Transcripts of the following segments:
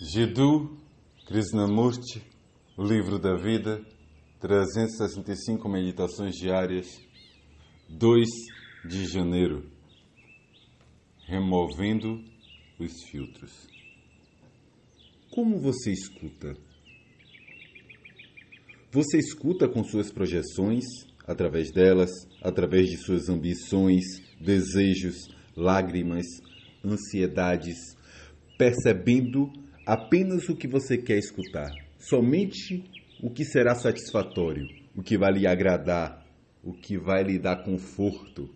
Jiddu Krishnamurti, o livro da vida, 365 meditações diárias, 2 de janeiro. Removendo os filtros. Como você escuta? Você escuta com suas projeções, através delas, através de suas ambições, desejos, lágrimas, ansiedades, percebendo apenas o que você quer escutar, somente o que será satisfatório, o que vai lhe agradar, o que vai lhe dar conforto.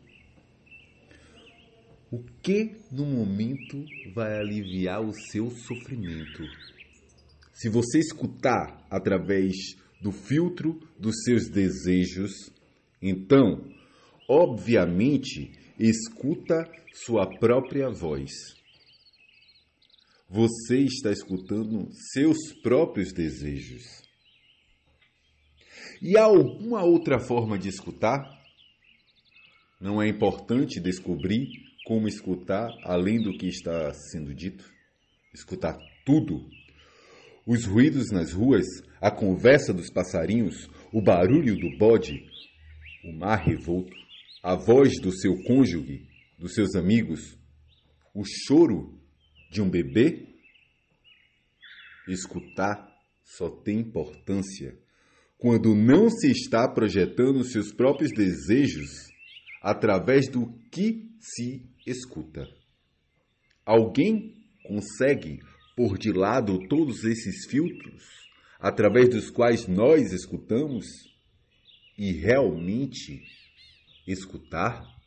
O que no momento vai aliviar o seu sofrimento? Se você escutar através do filtro dos seus desejos, então, obviamente, escuta sua própria voz você está escutando seus próprios desejos. E há alguma outra forma de escutar? Não é importante descobrir como escutar além do que está sendo dito? Escutar tudo. Os ruídos nas ruas, a conversa dos passarinhos, o barulho do bode, o mar revolto, a voz do seu cônjuge, dos seus amigos, o choro de um bebê? Escutar só tem importância quando não se está projetando seus próprios desejos através do que se escuta. Alguém consegue pôr de lado todos esses filtros através dos quais nós escutamos e realmente escutar?